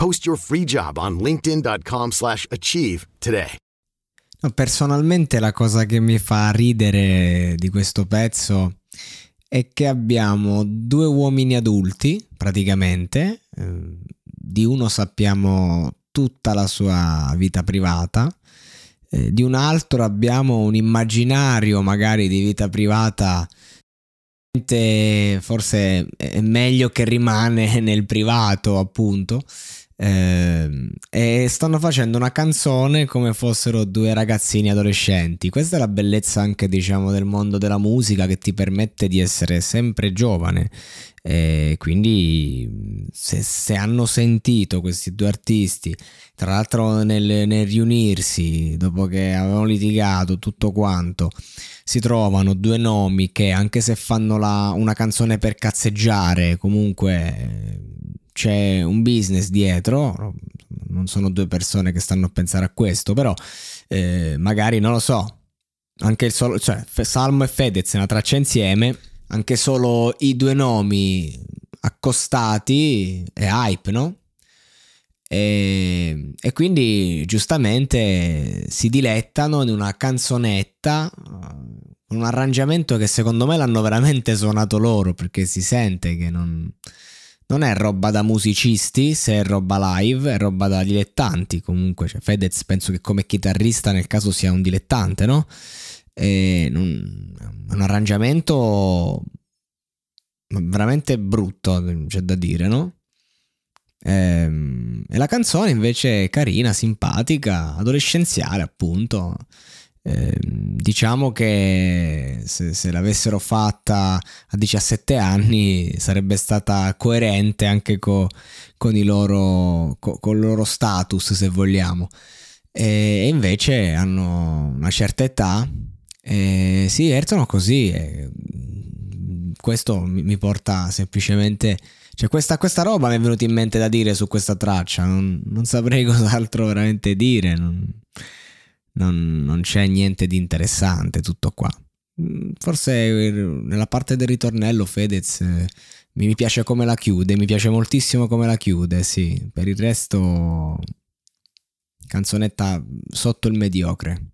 Post your free job on linkedin.com/achieve slash achieve today. Personalmente la cosa che mi fa ridere di questo pezzo è che abbiamo due uomini adulti, praticamente, eh, di uno sappiamo tutta la sua vita privata, eh, di un altro abbiamo un immaginario magari di vita privata forse è meglio che rimane nel privato appunto eh, e stanno facendo una canzone come fossero due ragazzini adolescenti. Questa è la bellezza anche diciamo del mondo della musica che ti permette di essere sempre giovane. E quindi se, se hanno sentito questi due artisti tra l'altro nel, nel riunirsi dopo che avevano litigato tutto quanto si trovano due nomi che anche se fanno la, una canzone per cazzeggiare comunque c'è un business dietro non sono due persone che stanno a pensare a questo però eh, magari non lo so anche il solo cioè Salmo e Fedez una traccia insieme anche solo i due nomi accostati è hype no? E, e, quindi giustamente si dilettano in una canzonetta un arrangiamento che secondo me l'hanno veramente suonato loro perché si sente che non, non è roba da musicisti se è roba live è roba da dilettanti comunque cioè Fedez penso che come chitarrista nel caso sia un dilettante no? E non, un arrangiamento veramente brutto c'è da dire no? Ehm, e la canzone invece è carina, simpatica, adolescenziale appunto. Eh, diciamo che se, se, l'avessero fatta a 17 anni sarebbe stata coerente anche co, con, i loro, co, il loro status se vogliamo e, invece hanno una certa età e si divertono così e questo mi, mi porta semplicemente cioè, questa, questa, roba mi è venuta in mente da dire su questa traccia. Non, non saprei cos'altro veramente dire. Non, non, non, c'è niente di interessante, tutto qua. Mm, forse nella parte del ritornello Fedez eh, mi piace come la chiude, mi piace moltissimo come la chiude, sì. Per il resto, canzonetta sotto il mediocre.